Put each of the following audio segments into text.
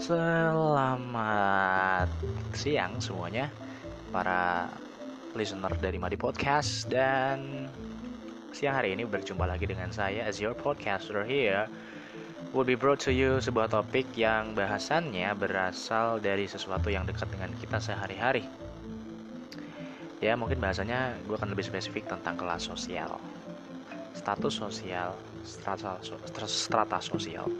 Selamat siang semuanya para listener dari Madi Podcast. Dan siang hari ini berjumpa lagi dengan saya as your podcaster here will be brought to you sebuah topik yang bahasannya berasal dari sesuatu yang dekat dengan kita sehari-hari. Ya mungkin bahasanya gue akan lebih spesifik tentang kelas sosial, status sosial, strata, strata sosial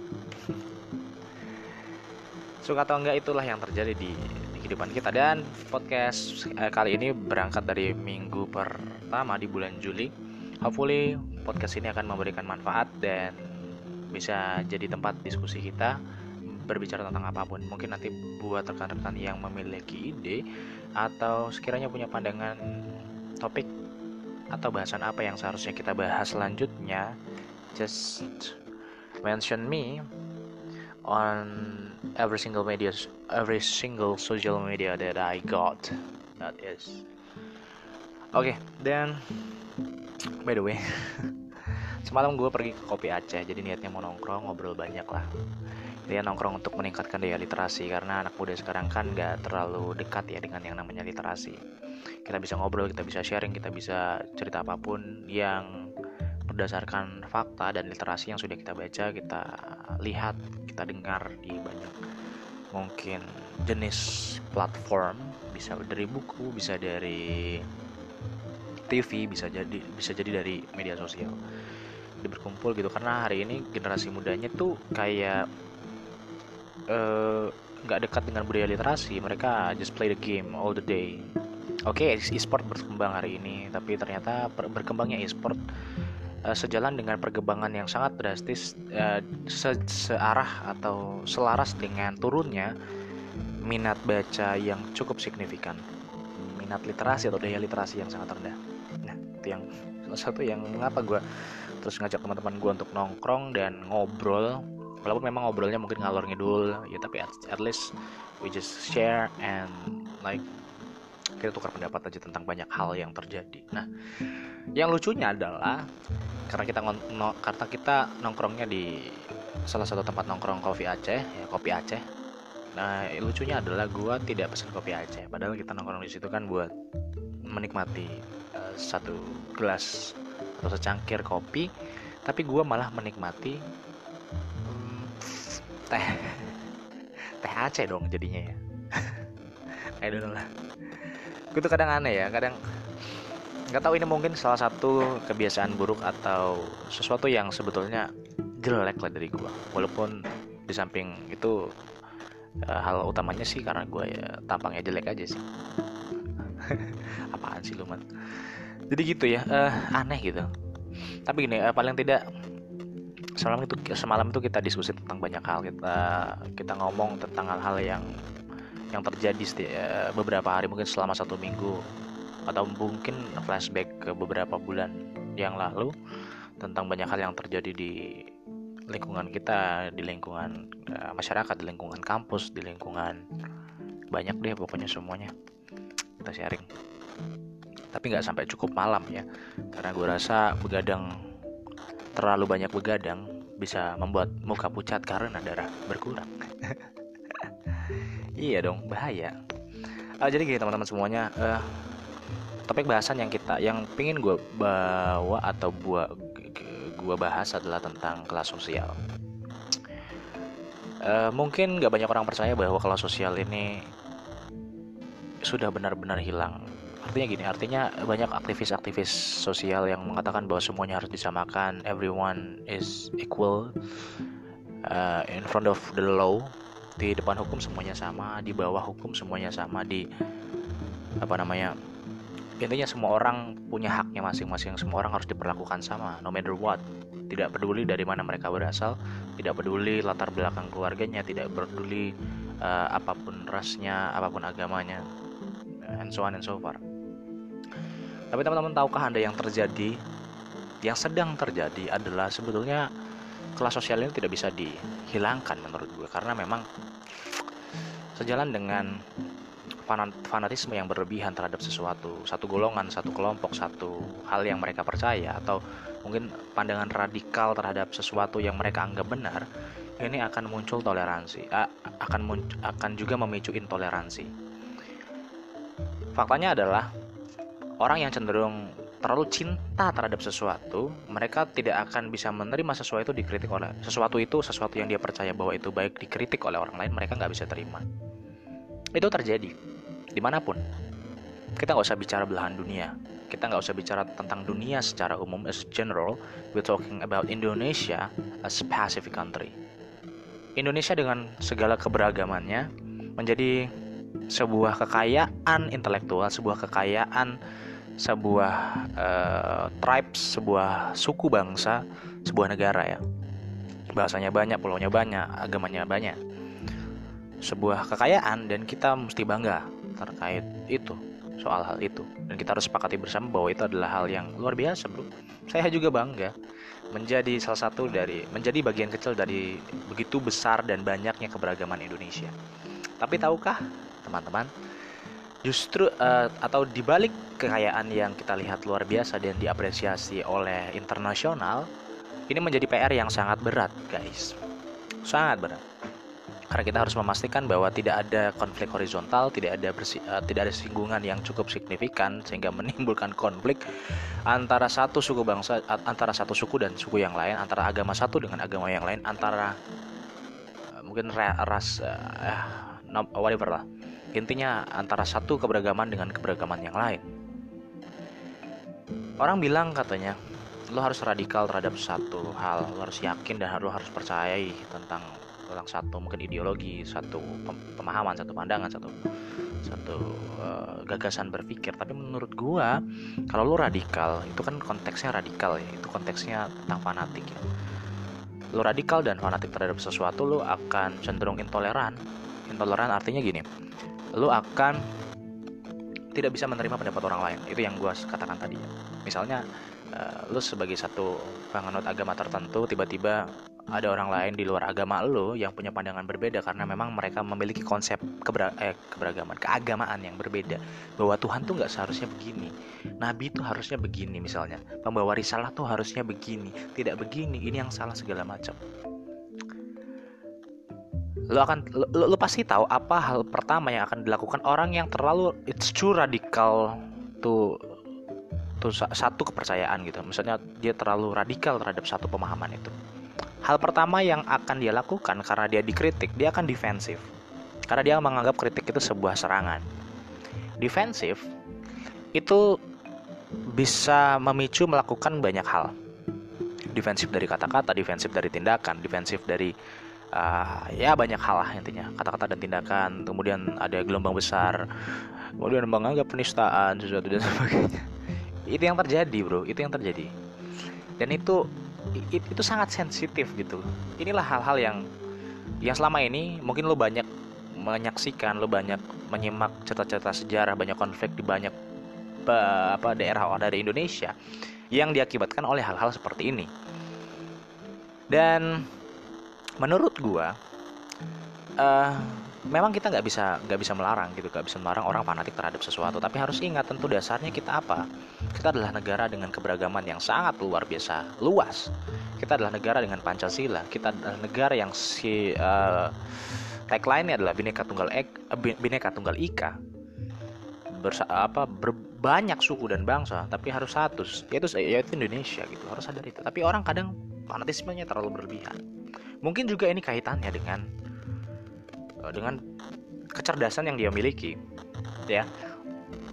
suka atau enggak itulah yang terjadi di, kehidupan kita. Dan podcast eh, kali ini berangkat dari minggu pertama di bulan Juli. Hopefully podcast ini akan memberikan manfaat dan bisa jadi tempat diskusi kita berbicara tentang apa pun. Mungkin nanti buat rekan-rekan yang memiliki ide atau sekiranya punya pandangan topik atau bahasan apa yang seharusnya kita bahas selanjutnya just mention me on every single media every single social media that I got. That is. Okay, dan by the way semalam gue pergi ke kopi Aceh jadi niatnya mau nongkrong ngobrol banyak lah. Dia nongkrong untuk meningkatkan daya literasi karena anak muda sekarang kan gak terlalu dekat ya dengan yang namanya literasi. Kita bisa ngobrol kita bisa sharing kita bisa cerita apa pun yang berdasarkan fakta dan literasi yang sudah kita baca kita lihat kita dengar di banyak mungkin jenis platform. Bisa dari buku bisa dari TV bisa jadi bisa jadi dari media sosial. Di berkumpul gitu karena hari ini generasi mudanya tuh kayak eh, nggak uh, dekat dengan budaya literasi. Mereka just play the game all the day. Oke okay, e-sport berkembang hari ini tapi ternyata berkembangnya e-sport uh, sejalan dengan perkembangan yang sangat drastis uh, se searah atau selaras dengan turunnya minat baca yang cukup signifikan. Minat literasi atau daya literasi yang sangat rendah. Nah itu yang salah satu yang mengapa gue terus ngajak teman-teman gue untuk nongkrong dan ngobrol. Walaupun memang ngobrolnya mungkin ngalor ngidul ya tapi at, at least we just share and like kita tukar pendapat aja tentang banyak hal yang terjadi. Nah yang lucunya adalah karena kita no, karena kita nongkrongnya di salah satu tempat nongkrong kopi Aceh ya kopi Aceh. Nah lucunya adalah gua tidak pesan kopi Aceh. Padahal kita nongkrong di situ kan buat menikmati uh, satu gelas atau secangkir kopi tapi gua malah menikmati um, teh. Teh Aceh dong jadinya ya. I don't know lah gue tuh kadang aneh ya kadang nggak tahu ini mungkin salah satu kebiasaan buruk atau sesuatu yang sebetulnya jelek lah dari gue walaupun di samping itu uh, hal utamanya sih karena gue ya tampangnya jelek aja sih. Apaan sih lu jadi gitu ya uh, aneh gitu. Tapi gini uh, paling tidak semalam itu semalam itu kita diskusi tentang banyak hal kita kita ngomong tentang hal-hal yang yang terjadi uh, beberapa hari mungkin selama satu minggu atau mungkin flashback ke beberapa bulan yang lalu tentang banyak hal yang terjadi di lingkungan kita, di lingkungan uh, masyarakat, di lingkungan kampus, di lingkungan banyak deh pokoknya semuanya kita sharing. Tapi nggak sampai cukup malam ya, karena gue rasa begadang terlalu banyak begadang bisa membuat muka pucat karena darah berkurang. iya dong, bahaya. Uh, jadi gini teman-teman semuanya, uh, topik bahasan yang kita yang pingin gue bawa atau buat gue bahas adalah tentang kelas sosial. Uh, mungkin gak banyak orang percaya bahwa kelas sosial ini sudah benar-benar hilang. Artinya gini, artinya banyak aktivis-aktivis sosial yang mengatakan bahwa semuanya harus disamakan, everyone is equal uh, in front of the law. Di depan hukum semuanya sama, di bawah hukum semuanya sama, di apa namanya intinya semua orang punya haknya masing-masing semua orang harus diperlakukan sama no matter what. Tidak peduli dari mana mereka berasal tidak peduli latar belakang keluarganya tidak peduli uh, apa pun rasnya apa pun agamanya and so on and so far. Tapi teman-teman tahukah anda yang terjadi yang sedang terjadi adalah sebetulnya kelas sosial ini tidak bisa dihilangkan menurut gue. Karena memang sejalan dengan fanatisme yang berlebihan terhadap sesuatu, satu golongan, satu kelompok, satu hal yang mereka percaya atau mungkin pandangan radikal terhadap sesuatu yang mereka anggap benar, ini akan muncul toleransi akan muncul, akan juga memicu intoleransi. Faktanya adalah orang yang cenderung terlalu cinta terhadap sesuatu, mereka tidak akan bisa menerima sesuatu itu dikritik oleh sesuatu itu sesuatu yang dia percaya bahwa itu baik dikritik oleh orang lain, mereka nggak bisa terima. Itu terjadi di mana pun. Kita nggak usah bicara belahan dunia, kita nggak usah bicara tentang dunia secara umum as general. We're talking about Indonesia as a Pacific country. Indonesia dengan segala keberagamannya menjadi sebuah kekayaan intelektual, sebuah kekayaan sebuah uh, tribes, sebuah suku bangsa, sebuah negara ya. Bahasanya banyak, pulaunya banyak, agamanya banyak. Sebuah kekayaan dan kita mesti bangga terkait itu, soal hal itu. Dan kita harus sepakati bersama bahwa itu adalah hal yang luar biasa, Bro. Saya juga bangga menjadi salah satu dari menjadi bagian kecil dari begitu besar dan banyaknya keberagaman Indonesia. Tapi tahukah, teman-teman, justru uh, atau dibalik kekayaan yang kita lihat luar biasa dan diapresiasi oleh internasional ini menjadi PR yang sangat berat guys. Sangat berat. Karena kita harus memastikan bahwa tidak ada konflik horizontal tidak ada bersi, uh, tidak ada singgungan yang cukup signifikan sehingga menimbulkan konflik antara satu suku bangsa antara satu suku dan suku yang lain antara agama satu dengan agama yang lain antara uh, mungkin ras uh, whatever lah Intinya antara satu keberagaman dengan keberagaman yang lain. Orang bilang katanya, lo harus radikal terhadap satu hal, lo harus yakin dan lo harus percayai tentang tentang satu mungkin ideologi, satu pemahaman, satu pandangan, satu satu uh, gagasan berpikir. Tapi menurut gua, kalau lo radikal, itu kan konteksnya radikal ya, itu konteksnya tentang fanatik ya. Lo radikal dan fanatik terhadap sesuatu, lo akan cenderung intoleran. Intoleran artinya gini, lu akan tidak bisa menerima pendapat orang lain. Itu yang gue katakan tadi. Misalnya uh, lu sebagai satu penganut agama tertentu tiba-tiba ada orang lain di luar agama lu yang punya pandangan berbeda karena memang mereka memiliki konsep kebera eh, keberagaman keagamaan yang berbeda. Bahwa Tuhan tuh nggak seharusnya begini. Nabi tuh harusnya begini misalnya. Pembawa risalah tuh harusnya begini. Tidak begini ini yang salah segala macam lo akan lo, lo, pasti tahu apa hal pertama yang akan dilakukan orang yang terlalu it's too radical tuh tuh satu kepercayaan gitu. Misalnya dia terlalu radikal terhadap satu pemahaman itu. Hal pertama yang akan dia lakukan karena dia dikritik dia akan defensif. Karena dia menganggap kritik itu sebuah serangan. Defensif itu bisa memicu melakukan banyak hal. Defensif dari kata-kata defensif dari tindakan defensif dari uh, ya banyak hal lah intinya. Kata-kata dan tindakan kemudian ada gelombang besar kemudian menganggap penistaan sesuatu dan sebagainya. Itu yang terjadi bro itu yang terjadi. Dan itu itu, itu sangat sensitif gitu. Inilah hal-hal yang yang selama ini mungkin lo banyak menyaksikan lo banyak menyimak cerita-cerita sejarah banyak konflik di banyak apa daerah dari Indonesia yang diakibatkan oleh hal-hal seperti ini. Dan menurut gua uh, memang kita nggak bisa nggak bisa melarang gitu nggak bisa melarang orang fanatik terhadap sesuatu. Tapi harus ingat tentu dasarnya kita apa? Kita adalah negara dengan keberagaman yang sangat luar biasa luas. Kita adalah negara dengan pancasila. Kita adalah negara yang si uh, tagline-nya adalah bineka tunggal ek, bineka tunggal ika. Bersa, apa berbanyak suku dan bangsa tapi harus satu yaitu yaitu Indonesia gitu. Harus sadar itu tapi orang kadang fanatismenya terlalu berlebihan Mungkin juga ini kaitannya dengan eh, dengan kecerdasan yang dia miliki. Ya.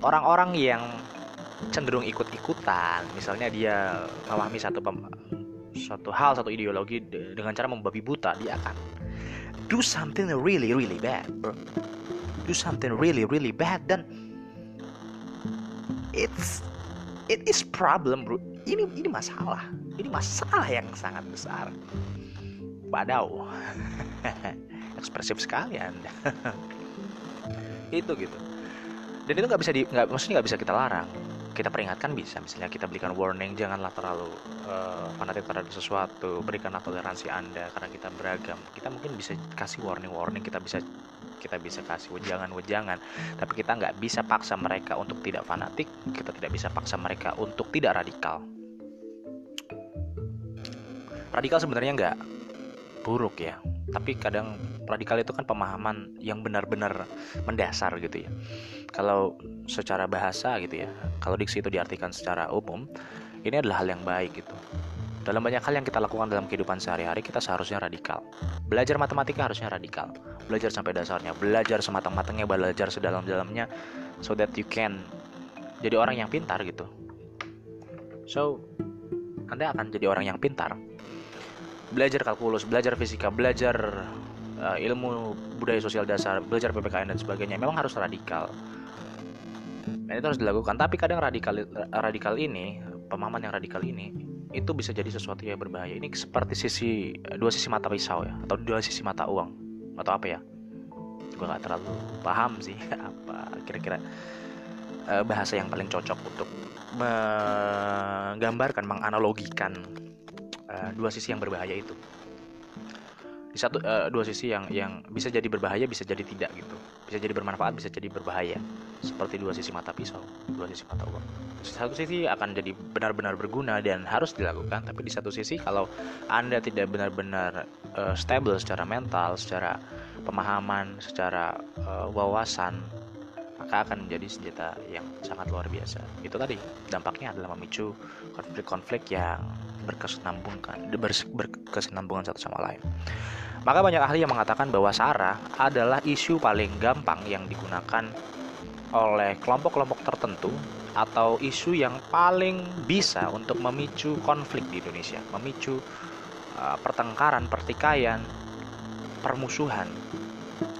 Orang-orang yang cenderung ikut-ikutan, misalnya dia memahami satu satu hal, satu ideologi dengan cara membabi buta, dia akan do something really really bad, bro. Do something really really bad dan it's it is problem, bro. Ini ini masalah. Ini masalah yang sangat besar. Badau. Ekspresif sekali anda. Itu gitu. Dan itu nggak bisa di nggak maksudnya nggak bisa kita larang. Kita peringatkan bisa. Misalnya kita berikan warning janganlah terlalu uh, fanatik terhadap sesuatu. Berikanlah toleransi anda karena kita beragam. Kita mungkin bisa kasih warning warning kita bisa kita bisa kasih wejangan wejangan tapi kita nggak bisa paksa mereka untuk tidak fanatik. Kita tidak bisa paksa mereka untuk tidak radikal. Radikal sebenarnya nggak buruk ya. Tapi kadang radikal itu kan pemahaman yang benar-benar mendasar gitu ya. Kalau secara bahasa gitu ya kalau diksi itu diartikan secara umum ini adalah hal yang baik gitu. Dalam banyak hal yang kita lakukan dalam kehidupan sehari-hari kita seharusnya radikal. Belajar matematika harusnya radikal. Belajar sampai dasarnya. Belajar sematang-matangnya belajar sedalam-dalamnya so that you can jadi orang yang pintar gitu. So anda akan jadi orang yang pintar belajar kalkulus, belajar fisika, belajar uh, ilmu budaya sosial dasar, belajar PPKN dan sebagainya memang harus radikal. Dan itu harus dilakukan. Tapi kadang radikal radikal ini, pemahaman yang radikal ini itu bisa jadi sesuatu yang berbahaya. Ini seperti sisi dua sisi mata pisau ya, atau dua sisi mata uang, atau apa ya? Gue nggak terlalu paham sih apa kira-kira uh, bahasa yang paling cocok untuk menggambarkan, menganalogikan uh, dua sisi yang berbahaya itu. Di satu uh, dua sisi yang yang bisa jadi berbahaya bisa jadi tidak gitu. Bisa jadi bermanfaat bisa jadi berbahaya. Seperti dua sisi mata pisau dua sisi mata uang. Di satu sisi akan jadi benar-benar berguna dan harus dilakukan tapi di satu sisi kalau anda tidak benar-benar uh, stable secara mental secara pemahaman secara uh, wawasan maka akan menjadi senjata yang sangat luar biasa. Itu tadi dampaknya adalah memicu konflik-konflik yang berkesinambungan satu sama lain. Maka banyak ahli yang mengatakan bahwa SARA adalah isu paling gampang yang digunakan oleh kelompok-kelompok tertentu atau isu yang paling bisa untuk memicu konflik di Indonesia, memicu uh, pertengkaran, pertikaian, permusuhan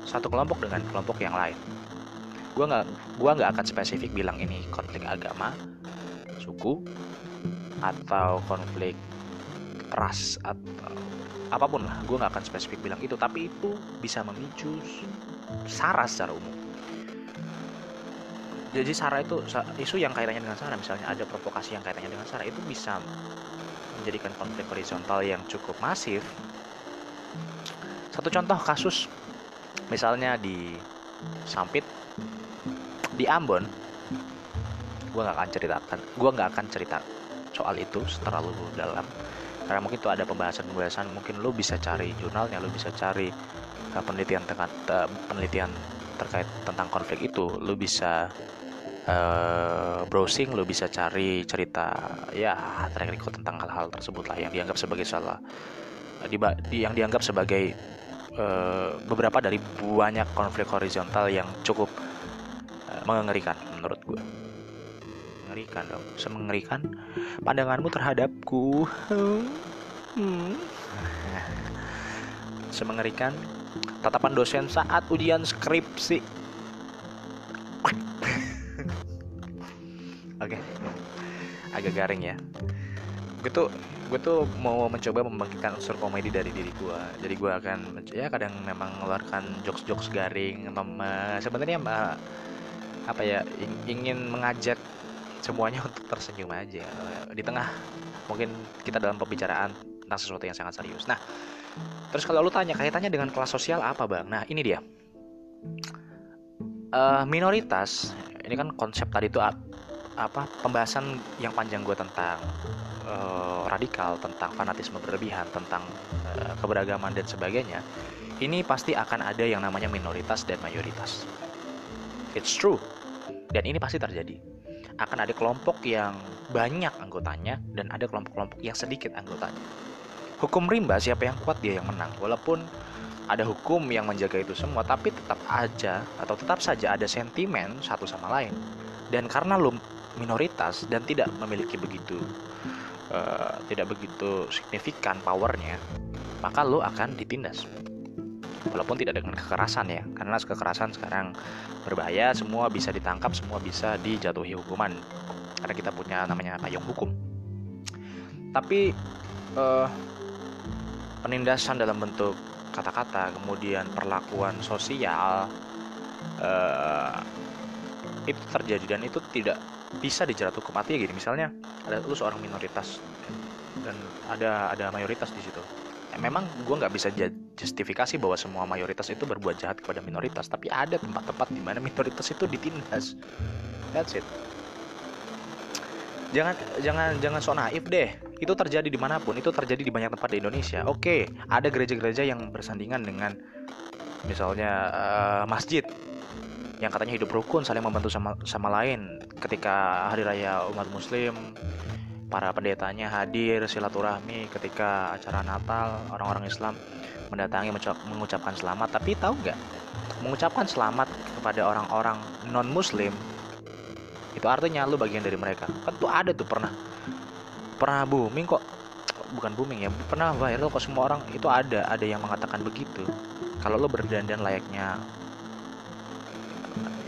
satu kelompok dengan kelompok yang lain. Gua nggak gua nggak akan spesifik bilang ini konflik agama, suku, atau konflik ras atau apa pun lah. Gue nggak akan spesifik bilang itu tapi itu bisa memicu sara secara umum. Jadi sara itu isu yang kaitannya dengan sara misalnya ada provokasi yang kaitannya dengan sara itu bisa menjadikan konflik horizontal yang cukup masif. Satu contoh kasus misalnya di Sampit di Ambon gue nggak akan ceritakan gue nggak akan cerita soal itu terlalu dalam. Karena mungkin itu ada pembahasan-pembahasan mungkin lo bisa cari jurnalnya lo bisa cari uh, penelitian terkait uh, penelitian terkait tentang konflik itu lo bisa uh, browsing lo bisa cari cerita ya track record tentang hal-hal tersebut lah yang dianggap sebagai salah. Di, yang dianggap sebagai uh, beberapa dari banyak konflik horizontal yang cukup mengerikan menurut gue mengerikan dong. Semengerikan pandanganmu terhadapku. Semengerikan tatapan dosen saat ujian skripsi. Oke. Agak garing ya. Gue tuh gue tuh mau mencoba membangkitkan unsur komedi dari diri gue jadi gue akan ya kadang memang mengeluarkan jokes jokes garing sebenarnya apa ya ingin mengajak semuanya untuk tersenyum aja di tengah mungkin kita dalam pembicaraan tentang sesuatu yang sangat serius. Nah terus kalau lu tanya kaitannya dengan kelas sosial apa bang? Nah ini dia. Uh, minoritas ini kan konsep tadi itu apa pembahasan yang panjang gue tentang uh, radikal tentang fanatisme berlebihan tentang uh, keberagaman dan sebagainya ini pasti akan ada yang namanya minoritas dan mayoritas. It's true dan ini pasti terjadi akan ada kelompok yang banyak anggotanya dan ada kelompok-kelompok yang sedikit anggotanya. Hukum rimba siapa yang kuat dia yang menang. Walaupun ada hukum yang menjaga itu semua, tapi tetap aja atau tetap saja ada sentimen satu sama lain. Dan karena lo minoritas dan tidak memiliki begitu uh, tidak begitu signifikan powernya, maka lo akan ditindas walaupun tidak dengan kekerasan ya karena kekerasan sekarang berbahaya semua bisa ditangkap semua bisa dijatuhi hukuman. Karena kita punya namanya payung hukum. Tapi uh, penindasan dalam bentuk kata-kata kemudian perlakuan sosial uh, itu terjadi dan itu tidak bisa dijerat hukum. Artinya gini misalnya ada lu seorang minoritas dan ada ada mayoritas di situ. Memang gue nggak bisa justifikasi bahwa semua mayoritas itu berbuat jahat kepada minoritas tapi ada tempat-tempat di mana minoritas itu ditindas. That's it. Jangan jangan jangan so naif deh. Itu terjadi di mana pun itu terjadi di banyak tempat di Indonesia. Oke ada gereja-gereja yang bersandingan dengan misalnya uh, masjid yang katanya hidup rukun saling membantu sama sama lain. Ketika hari raya umat muslim para pendetanya hadir silaturahmi. Ketika acara Natal orang-orang Islam mendatangi mengucapkan selamat. Tapi tahu nggak mengucapkan selamat kepada orang-orang non muslim itu artinya lu bagian dari mereka. Kan tuh ada tuh pernah pernah booming kok. Bukan booming ya pernah viral kok semua orang. Itu ada ada yang mengatakan begitu. Kalau lo berdandan layaknya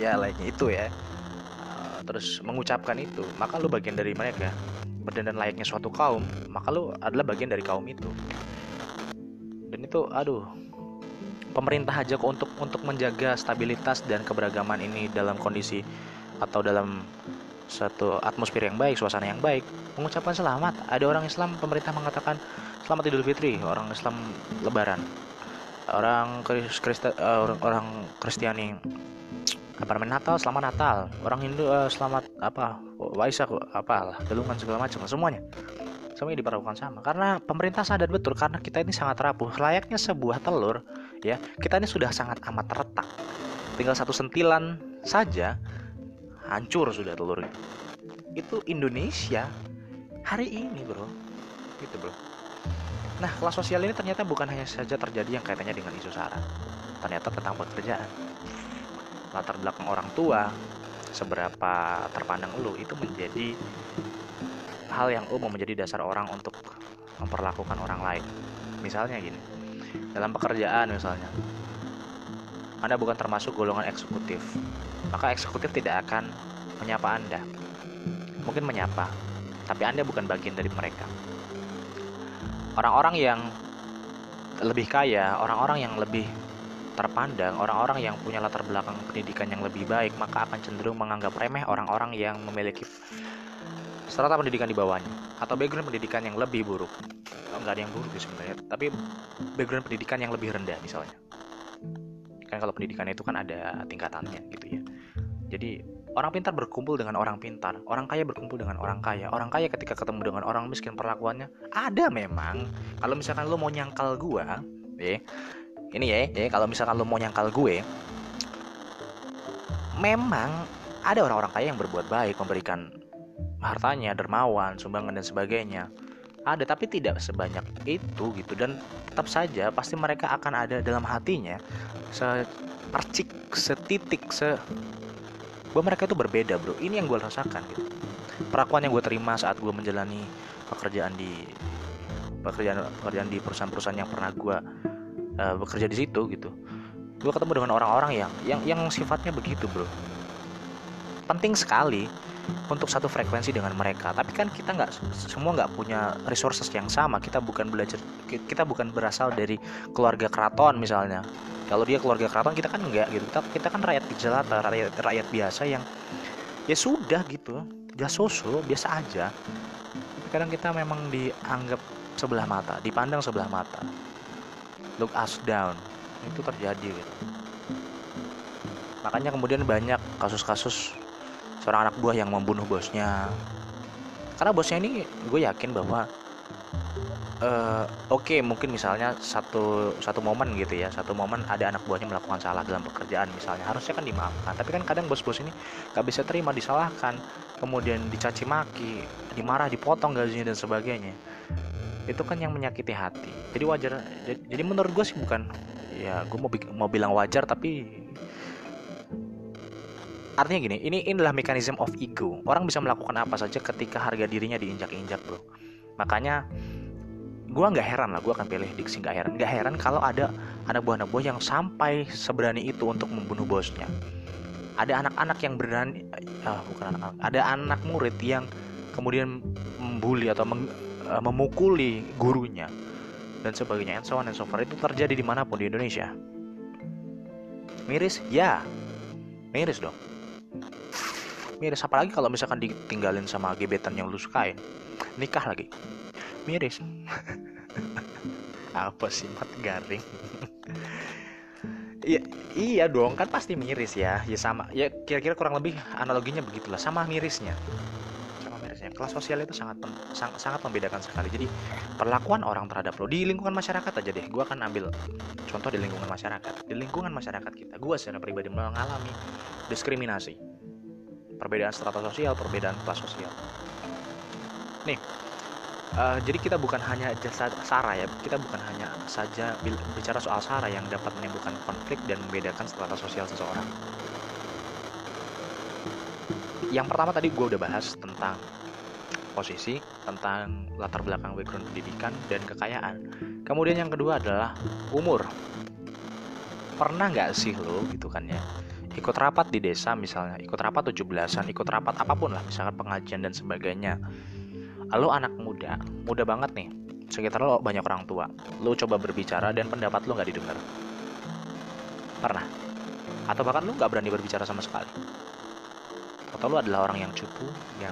ya layaknya itu ya uh, terus mengucapkan itu maka lo bagian dari mereka. Berdandan layaknya suatu kaum maka lo adalah bagian dari kaum itu dan itu aduh pemerintah aja kok untuk untuk menjaga stabilitas dan keberagaman ini dalam kondisi atau dalam satu atmosfer yang baik, suasana yang baik, mengucapkan selamat. Ada orang Islam, pemerintah mengatakan selamat Idul Fitri, orang Islam Lebaran. Orang Kristen, uh, orang Kristiani apa namanya Natal selamat Natal orang Hindu uh, selamat apa Waisak apa lah gelungan segala macam semuanya semuanya diperlakukan sama. Karena pemerintah sadar betul karena kita ini sangat rapuh. Layaknya sebuah telur ya kita ini sudah sangat amat retak. Tinggal satu sentilan saja hancur sudah telur itu Indonesia hari ini bro. Gitu bro. Nah kelas sosial ini ternyata bukan hanya saja terjadi yang kaitannya dengan isu sara. Ternyata tentang pekerjaan. Latar belakang orang tua seberapa terpandang lu itu menjadi hal yang umum menjadi dasar orang untuk memperlakukan orang lain. Misalnya gini dalam pekerjaan misalnya anda bukan termasuk golongan eksekutif maka eksekutif tidak akan menyapa Anda. Mungkin menyapa tapi Anda bukan bagian dari mereka. Orang-orang yang lebih kaya orang-orang yang lebih terpandang, orang-orang yang punya latar belakang pendidikan yang lebih baik, maka akan cenderung menganggap remeh orang-orang yang memiliki strata pendidikan di bawahnya atau background pendidikan yang lebih buruk. Nggak ada yang buruk sebenarnya, tapi background pendidikan yang lebih rendah misalnya. Kan kalau pendidikan itu kan ada tingkatannya gitu ya. Jadi orang pintar berkumpul dengan orang pintar, orang kaya berkumpul dengan orang kaya. Orang kaya ketika ketemu dengan orang miskin perlakuannya ada memang. Kalau misalkan lo mau nyangkal gua, ya, ini ya, ya kalau misalkan lo mau nyangkal gue memang ada orang-orang kaya yang berbuat baik memberikan hartanya dermawan sumbangan dan sebagainya. Ada tapi tidak sebanyak itu gitu. Dan tetap saja pasti mereka akan ada dalam hatinya sepercik setitik se bahwa mereka itu berbeda bro. Ini yang gue rasakan gitu. Perlakuan yang gue terima saat gue menjalani pekerjaan di pekerjaan pekerjaan di perusahaan-perusahaan yang pernah gue uh, bekerja di situ gitu. Gue ketemu dengan orang-orang yang yang yang sifatnya begitu bro. Penting sekali untuk satu frekuensi dengan mereka. Tapi kan kita nggak semua nggak punya resources yang sama. Kita bukan belajar kita bukan berasal dari keluarga keraton misalnya. Kalau dia keluarga keraton kita kan enggak gitu. Kita kita kan rakyat jelata rakyat rakyat biasa yang ya sudah gitu. Biasa sosok biasa aja. Tapi kadang kita memang dianggap sebelah mata dipandang sebelah mata. Look us down. Itu terjadi gitu. Makanya kemudian banyak kasus-kasus seorang anak buah yang membunuh bosnya. Karena bosnya ini gue yakin bahwa uh, oke okay, mungkin misalnya satu satu momen gitu ya satu momen ada anak buahnya melakukan salah dalam pekerjaan misalnya harusnya kan dimaafkan. Tapi kan kadang bos-bos ini gak bisa terima disalahkan kemudian dicaci maki dimarah dipotong gajinya dan sebagainya. Itu kan yang menyakiti hati. Jadi wajar jadi, menurut gue sih bukan ya gue mau mau bilang wajar tapi artinya gini ini inilah mekanisme of ego. Orang bisa melakukan apa saja ketika harga dirinya diinjak-injak bro. Makanya gue nggak heran lah gue akan pilih diksi nggak heran. Nggak heran kalau ada anak buah anak buah yang sampai seberani itu untuk membunuh bosnya. Ada anak-anak yang berani ah, bukan anak-anak ada anak murid yang kemudian membuli atau meng, uh, memukuli gurunya dan sebagainya and so on and so forth. Itu terjadi di mana pun di Indonesia. Miris? Ya. Miris dong miris apalagi kalau misalkan ditinggalin sama gebetan yang lu sukain. Nikah lagi. Miris. Apa sih mat? Garing. Iya, iya dong kan pasti miris ya. Ya sama ya kira-kira kurang lebih analoginya begitulah. Sama mirisnya. Kelas sosial itu sangat sangat, sangat membedakan sekali. Jadi perlakuan orang terhadap lo di lingkungan masyarakat aja deh. Gue akan ambil contoh di lingkungan masyarakat. Di lingkungan masyarakat kita. Gue secara pribadi mengalami diskriminasi perbedaan strata sosial perbedaan kelas sosial nih uh, jadi kita bukan hanya jasa sara ya kita bukan hanya saja bicara soal sara yang dapat menimbulkan konflik dan membedakan strata sosial seseorang yang pertama tadi gue udah bahas tentang posisi, tentang latar belakang background pendidikan dan kekayaan. Kemudian yang kedua adalah umur. Pernah nggak sih lo gitu kan ya ikut rapat di desa misalnya, ikut rapat 17-an, ikut rapat apa pun lah, misalkan pengajian dan sebagainya. Lo anak muda, muda banget nih, sekitar lo banyak orang tua. Lo coba berbicara dan pendapat lo nggak didengar. Pernah? Atau bahkan lo nggak berani berbicara sama sekali atau lu adalah orang yang cupu yang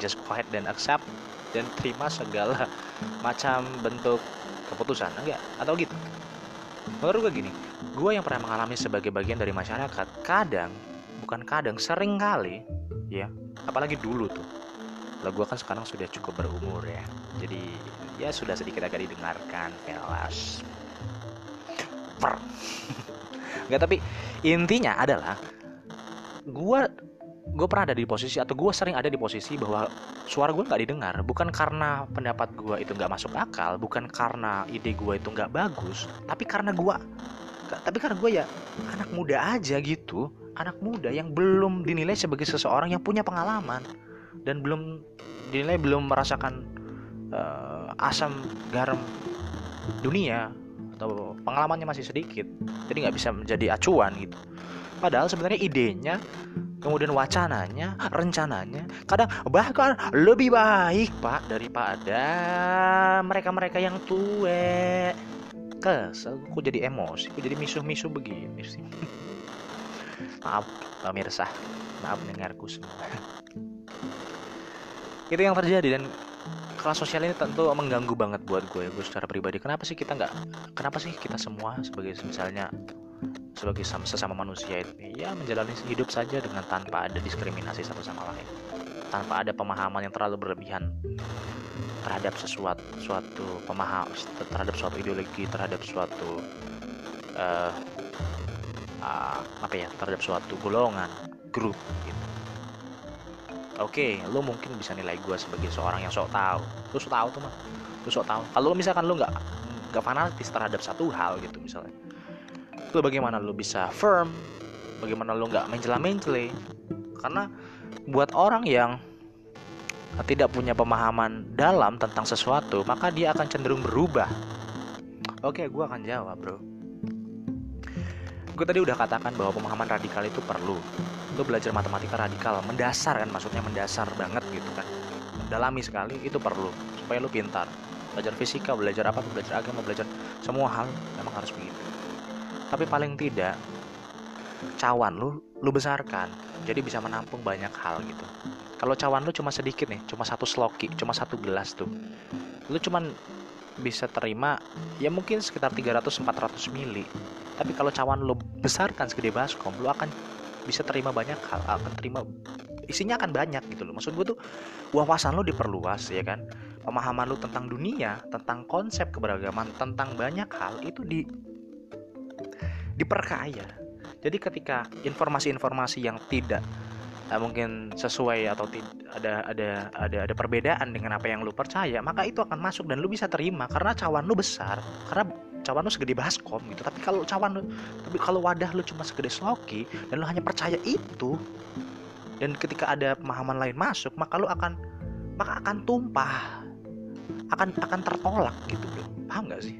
just quiet dan accept dan terima segala macam bentuk keputusan enggak atau gitu menurut gue gini gue yang pernah mengalami sebagai bagian dari masyarakat kadang bukan kadang sering kali ya apalagi dulu tuh. Lah gue kan sekarang sudah cukup berumur ya. Jadi ya sudah sedikit agak didengarkan pelas per nggak tapi intinya adalah gue gue pernah ada di posisi atau gue sering ada di posisi bahwa suara gue nggak didengar. Bukan karena pendapat gue itu nggak masuk akal bukan karena ide gue itu nggak bagus tapi karena gue tapi karena gue ya anak muda aja gitu. Anak muda yang belum dinilai sebagai seseorang yang punya pengalaman. Dan belum dinilai belum merasakan uh, asam garam dunia. Atau pengalamannya masih sedikit. Jadi nggak bisa menjadi acuan gitu. Padahal sebenarnya idenya, kemudian wacananya, rencananya, kadang bahkan lebih baik pak daripada mereka-mereka yang tua. Kesel, aku jadi emosi, aku jadi misuh-misuh begini sih. Maaf pemirsa, maaf mendengarku semua. Itu yang terjadi dan kelas sosial ini tentu mengganggu banget buat gue gue secara pribadi kenapa sih kita nggak kenapa sih kita semua sebagai misalnya sebagai sesama manusia ini ya menjalani hidup saja dengan tanpa ada diskriminasi satu sama lain tanpa ada pemahaman yang terlalu berlebihan terhadap sesuatu suatu pemaham terhadap suatu ideologi terhadap suatu uh, uh, apa ya terhadap suatu golongan grup gitu. Oke okay, lo mungkin bisa nilai gue sebagai seorang yang sok tahu. Lo sok tahu tuh mah lo sok tahu. Kalau misalkan lo nggak nggak fanatis terhadap satu hal gitu misalnya lo bagaimana lo bisa firm? Bagaimana lo nggak mencela-mencele karena buat orang yang tidak punya pemahaman dalam tentang sesuatu maka dia akan cenderung berubah. Oke gue akan jawab bro. Gue tadi udah katakan bahwa pemahaman radikal itu perlu. Lo belajar matematika radikal mendasar kan maksudnya mendasar banget gitu kan. Dalami sekali itu perlu supaya lo pintar. Belajar fisika belajar apa belajar agama belajar semua hal memang harus begitu. Tapi paling tidak cawan lu lu besarkan jadi bisa menampung banyak hal gitu. Kalau cawan lu cuma sedikit nih cuma satu sloki cuma satu gelas tuh. Lu cuman bisa terima ya mungkin sekitar 300-400 mili. Tapi kalau cawan lu besarkan segede baskom lu akan bisa terima banyak hal akan terima isinya akan banyak gitu loh. Maksud gue tuh wawasan lu diperluas ya kan? Pemahaman lu tentang dunia tentang konsep keberagaman tentang banyak hal itu di diperkaya. Jadi ketika informasi-informasi yang tidak uh, mungkin sesuai atau ada ada ada ada perbedaan dengan apa yang lu percaya, maka itu akan masuk dan lu bisa terima karena cawan lu besar. Karena cawan lu segede baskom gitu. Tapi kalau cawan lu tapi kalau wadah lu cuma segede sloki dan lu hanya percaya itu dan ketika ada pemahaman lain masuk, maka lu akan maka akan tumpah akan akan tertolak gitu bro paham nggak sih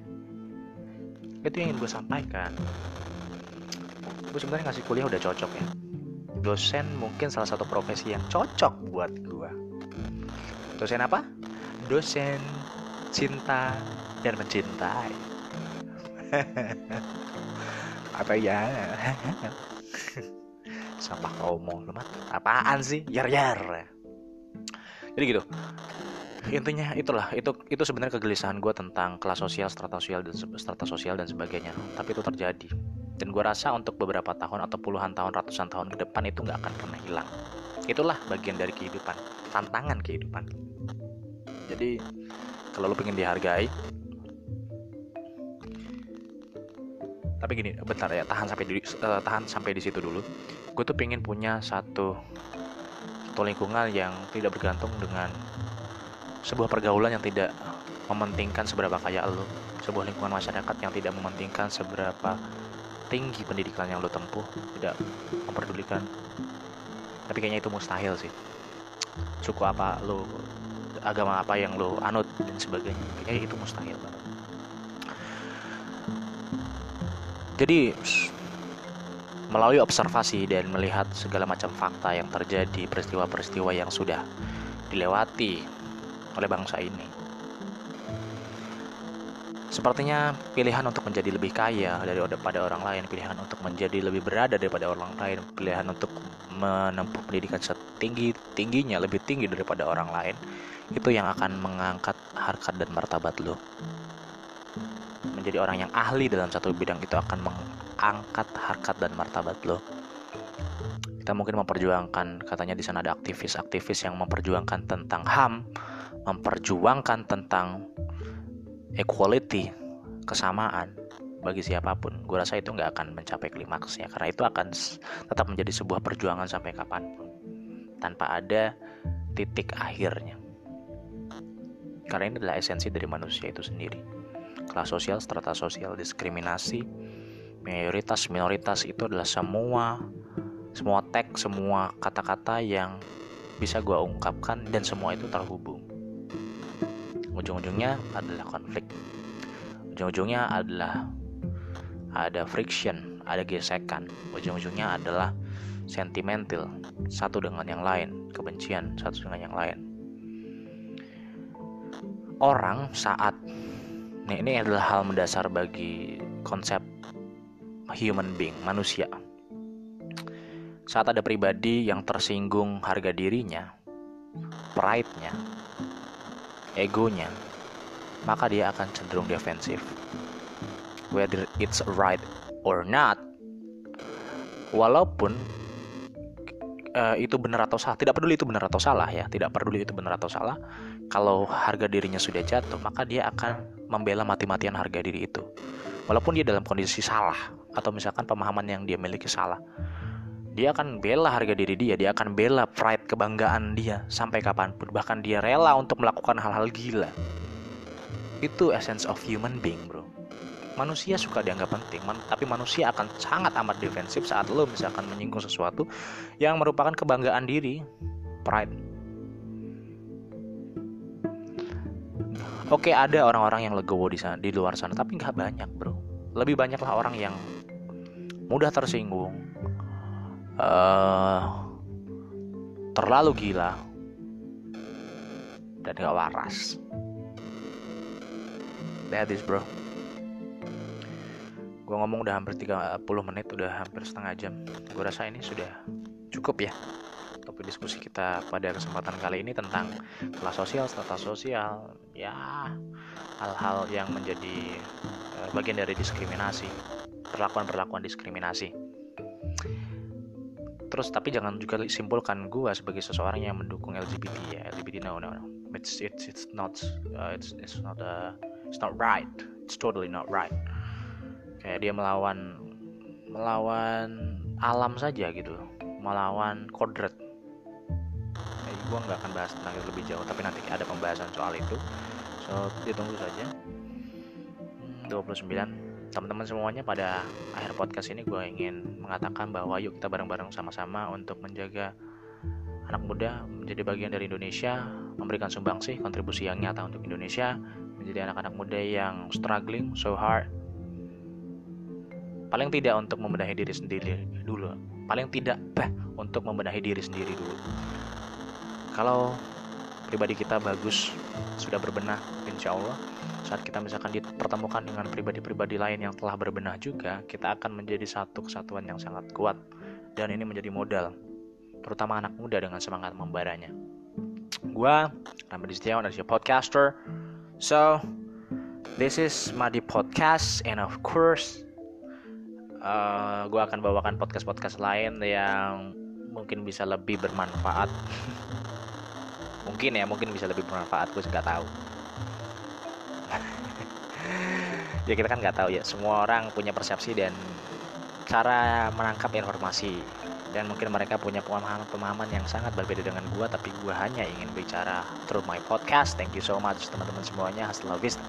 itu yang ingin gue sampaikan gue sebenarnya ngasih kuliah udah cocok ya? Dosen mungkin salah satu profesi yang cocok buat gue dosen apa? Dosen cinta dan mencintai. Apa ya sampah ngomong teman apaan sih? Yar yar jadi gitu. Intinya itulah itu itu sebenarnya kegelisahan gue tentang kelas sosial strata sosial dan strata sosial dan sebagainya. Tapi itu terjadi dan gue rasa untuk beberapa tahun atau puluhan tahun, ratusan tahun ke depan itu nggak akan pernah hilang. Itulah bagian dari kehidupan. tantangan kehidupan jadi kalau lo pengen dihargai tapi gini bentar ya tahan sampai di uh, tahan sampai di situ dulu gue tuh pengen punya satu satu lingkungan yang tidak bergantung dengan sebuah pergaulan yang tidak mementingkan seberapa kaya lo sebuah lingkungan masyarakat yang tidak mementingkan seberapa tinggi pendidikan yang lo tempuh tidak memperdulikan. Tapi kayaknya itu mustahil sih. Suku apa lo agama apa yang lo anut dan sebagainya. Kayaknya itu mustahil banget. Jadi melalui observasi dan melihat segala macam fakta yang terjadi, peristiwa-peristiwa yang sudah dilewati oleh bangsa ini. Sepertinya pilihan untuk menjadi lebih kaya daripada orang lain, pilihan untuk menjadi lebih berada daripada orang lain, pilihan untuk menempuh pendidikan setinggi tingginya, lebih tinggi daripada orang lain, itu yang akan mengangkat harkat dan martabat lo menjadi orang yang ahli dalam satu bidang itu akan mengangkat harkat dan martabat lo kita mungkin memperjuangkan katanya di sana ada aktivis-aktivis yang memperjuangkan tentang HAM memperjuangkan tentang equality kesamaan bagi siapa pun gue rasa itu nggak akan mencapai klimaksnya karena itu akan tetap menjadi sebuah perjuangan sampai kapan pun tanpa ada titik akhirnya karena ini adalah esensi dari manusia itu sendiri kelas sosial, strata sosial, diskriminasi, mayoritas, minoritas itu adalah semua semua teks, semua kata-kata yang bisa gue ungkapkan dan semua itu terhubung. Ujung-ujungnya adalah konflik. Ujung-ujungnya adalah ada friction, ada gesekan. Ujung-ujungnya adalah sentimental satu dengan yang lain, kebencian satu dengan yang lain. Orang saat Nah, ini adalah hal mendasar bagi konsep human being, manusia. Saat ada pribadi yang tersinggung harga dirinya, pride-nya, egonya, maka dia akan cenderung defensif. Whether it's right or not, walaupun uh, itu benar atau salah, tidak peduli itu benar atau salah ya, tidak peduli itu benar atau salah, kalau harga dirinya sudah jatuh, maka dia akan membela mati-matian harga diri itu. Walaupun dia dalam kondisi salah atau misalkan pemahaman yang dia miliki salah. Dia akan bela harga diri dia, dia akan bela pride kebanggaan dia sampai kapan pun. Bahkan dia rela untuk melakukan hal-hal gila. Itu essence of human being, bro. Manusia suka dianggap penting, man tapi manusia akan sangat amat defensif saat lo misalkan menyinggung sesuatu yang merupakan kebanggaan diri, pride Oke ada orang-orang yang legowo di sana di luar sana, tapi nggak banyak bro. Lebih banyaklah orang yang mudah tersinggung, uh, terlalu gila, dan nggak waras. That is bro. Gue ngomong udah hampir 30 menit, udah hampir setengah jam. Gue rasa ini sudah cukup ya topik diskusi kita pada kesempatan kali ini tentang kelas sosial, status sosial, ya hal-hal yang menjadi uh, bagian dari diskriminasi, perlakuan-perlakuan diskriminasi. Terus tapi jangan juga simpulkan gue sebagai seseorang yang mendukung LGBT ya, LGBT no no no, it's it's it's not uh, it's it's not uh, it's not right, it's totally not right. Kayak dia melawan melawan alam saja gitu, melawan kodrat. Gue nggak akan bahas tentang itu lebih jauh tapi nanti ada pembahasan soal itu. So ditunggu saja. 29 teman-teman semuanya pada akhir podcast ini gue ingin mengatakan bahwa yuk kita bareng-bareng sama-sama untuk menjaga anak muda menjadi bagian dari Indonesia memberikan sumbangsih kontribusi yang nyata untuk Indonesia menjadi anak-anak muda yang struggling so hard. Paling tidak untuk membenahi diri sendiri dulu. Paling tidak bah, untuk membenahi diri sendiri dulu. Kalau pribadi kita bagus sudah berbenah insya Allah saat kita misalkan dipertemukan dengan pribadi-pribadi lain yang telah berbenah juga kita akan menjadi satu kesatuan yang sangat kuat dan ini menjadi modal terutama anak muda dengan semangat membaranya. Gua Ramadi Setiawan dari podcaster. So this is Madi Podcast and of course uh, gue akan bawakan podcast-podcast lain yang mungkin bisa lebih bermanfaat mungkin ya mungkin bisa lebih bermanfaat gue nggak tahu. Ya kita kan nggak tahu ya. Semua orang punya persepsi dan cara menangkap informasi. Dan mungkin mereka punya pemahaman-pemahaman yang sangat berbeda dengan gua tapi gua hanya ingin bicara through my podcast. Thank you so much teman-teman semuanya. Hasta la vista